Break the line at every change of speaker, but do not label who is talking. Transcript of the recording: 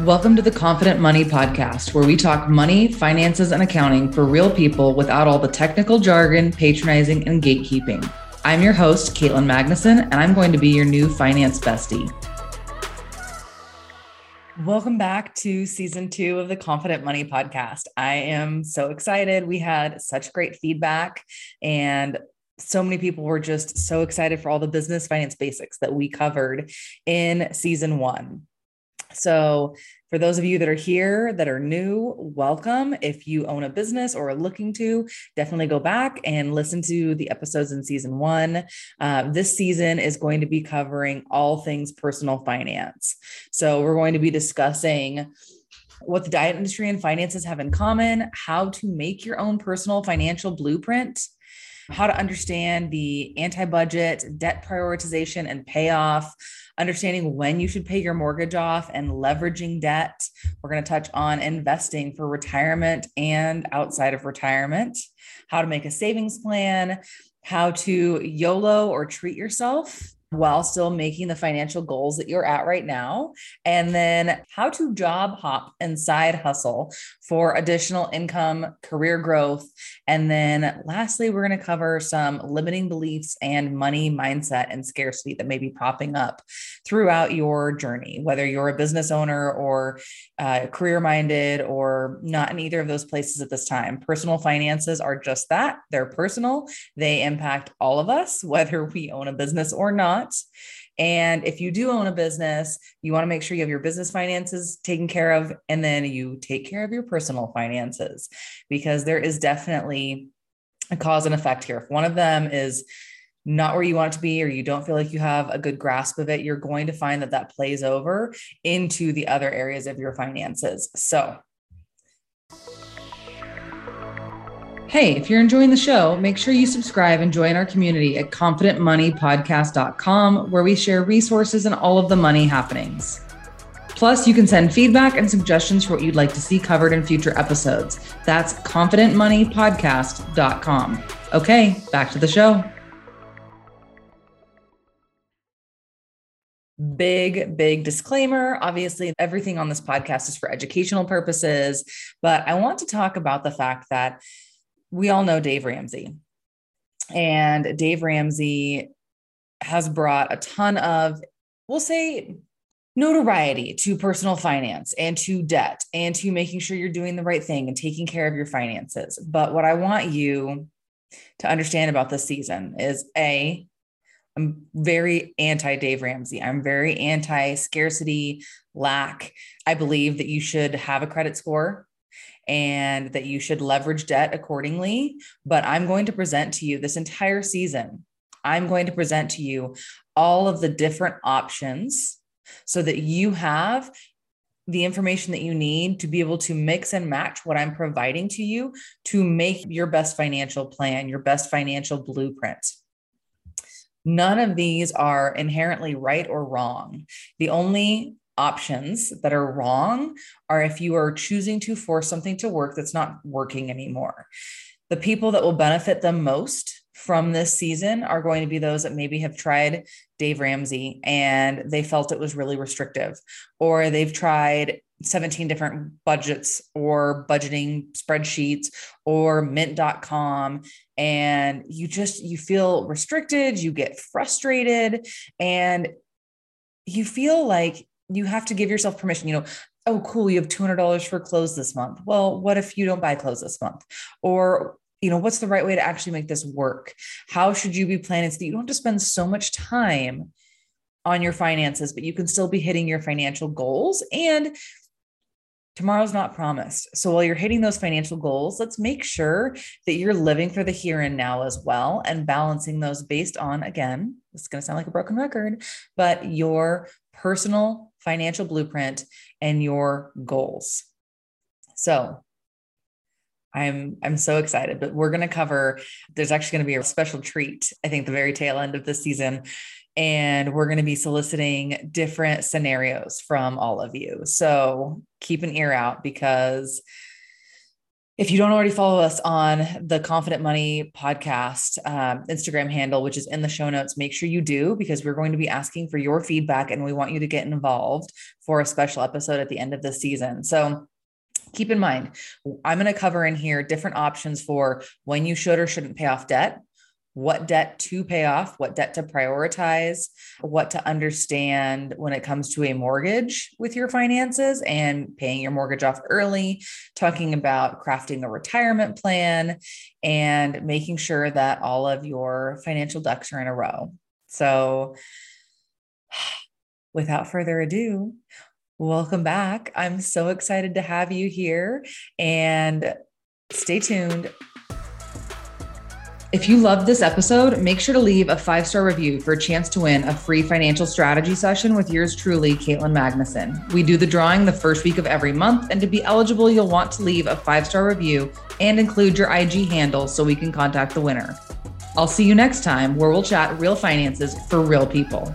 Welcome to the Confident Money Podcast, where we talk money, finances, and accounting for real people without all the technical jargon, patronizing, and gatekeeping. I'm your host, Caitlin Magnuson, and I'm going to be your new finance bestie. Welcome back to season two of the Confident Money Podcast. I am so excited. We had such great feedback, and so many people were just so excited for all the business finance basics that we covered in season one. So, for those of you that are here that are new, welcome. If you own a business or are looking to, definitely go back and listen to the episodes in season one. Uh, this season is going to be covering all things personal finance. So, we're going to be discussing what the diet industry and finances have in common, how to make your own personal financial blueprint how to understand the anti budget, debt prioritization, and payoff, understanding when you should pay your mortgage off, and leveraging debt. We're going to touch on investing for retirement and outside of retirement, how to make a savings plan, how to YOLO or treat yourself while still making the financial goals that you're at right now. And then how to job hop and side hustle for additional income, career growth. And then lastly, we're going to cover some limiting beliefs and money mindset and scarcity that may be popping up throughout your journey, whether you're a business owner or uh, career minded or not in either of those places at this time. Personal finances are just that they're personal, they impact all of us, whether we own a business or not not. And if you do own a business, you want to make sure you have your business finances taken care of, and then you take care of your personal finances because there is definitely a cause and effect here. If one of them is not where you want it to be, or you don't feel like you have a good grasp of it, you're going to find that that plays over into the other areas of your finances. So, Hey, if you're enjoying the show, make sure you subscribe and join our community at confidentmoneypodcast.com, where we share resources and all of the money happenings. Plus, you can send feedback and suggestions for what you'd like to see covered in future episodes. That's confidentmoneypodcast.com. Okay, back to the show. Big, big disclaimer. Obviously, everything on this podcast is for educational purposes, but I want to talk about the fact that we all know Dave Ramsey. And Dave Ramsey has brought a ton of, we'll say, notoriety to personal finance and to debt and to making sure you're doing the right thing and taking care of your finances. But what I want you to understand about this season is A, I'm very anti Dave Ramsey. I'm very anti scarcity, lack. I believe that you should have a credit score and that you should leverage debt accordingly. But I'm going to present to you this entire season, I'm going to present to you all of the different options so that you have the information that you need to be able to mix and match what I'm providing to you to make your best financial plan, your best financial blueprint. None of these are inherently right or wrong. The only options that are wrong are if you are choosing to force something to work that's not working anymore. The people that will benefit the most from this season are going to be those that maybe have tried Dave Ramsey and they felt it was really restrictive, or they've tried 17 different budgets or budgeting spreadsheets or mint.com and you just you feel restricted you get frustrated and you feel like you have to give yourself permission, you know, oh, cool, you have $200 for clothes this month. Well, what if you don't buy clothes this month? Or, you know, what's the right way to actually make this work? How should you be planning so that you don't have to spend so much time on your finances, but you can still be hitting your financial goals and tomorrow's not promised. So while you're hitting those financial goals, let's make sure that you're living for the here and now as well and balancing those based on, again, this is going to sound like a broken record, but your personal financial blueprint and your goals. So I'm I'm so excited, but we're going to cover there's actually going to be a special treat I think the very tail end of this season and we're going to be soliciting different scenarios from all of you. So keep an ear out because If you don't already follow us on the Confident Money podcast um, Instagram handle, which is in the show notes, make sure you do because we're going to be asking for your feedback and we want you to get involved for a special episode at the end of the season. So keep in mind, I'm going to cover in here different options for when you should or shouldn't pay off debt what debt to pay off, what debt to prioritize, what to understand when it comes to a mortgage with your finances and paying your mortgage off early, talking about crafting a retirement plan, and making sure that all of your financial ducks are in a row. So, without further ado, welcome back. I'm so excited to have you here and stay tuned if you loved this episode, make sure to leave a five star review for a chance to win a free financial strategy session with yours truly, Caitlin Magnuson. We do the drawing the first week of every month, and to be eligible, you'll want to leave a five star review and include your IG handle so we can contact the winner. I'll see you next time where we'll chat real finances for real people.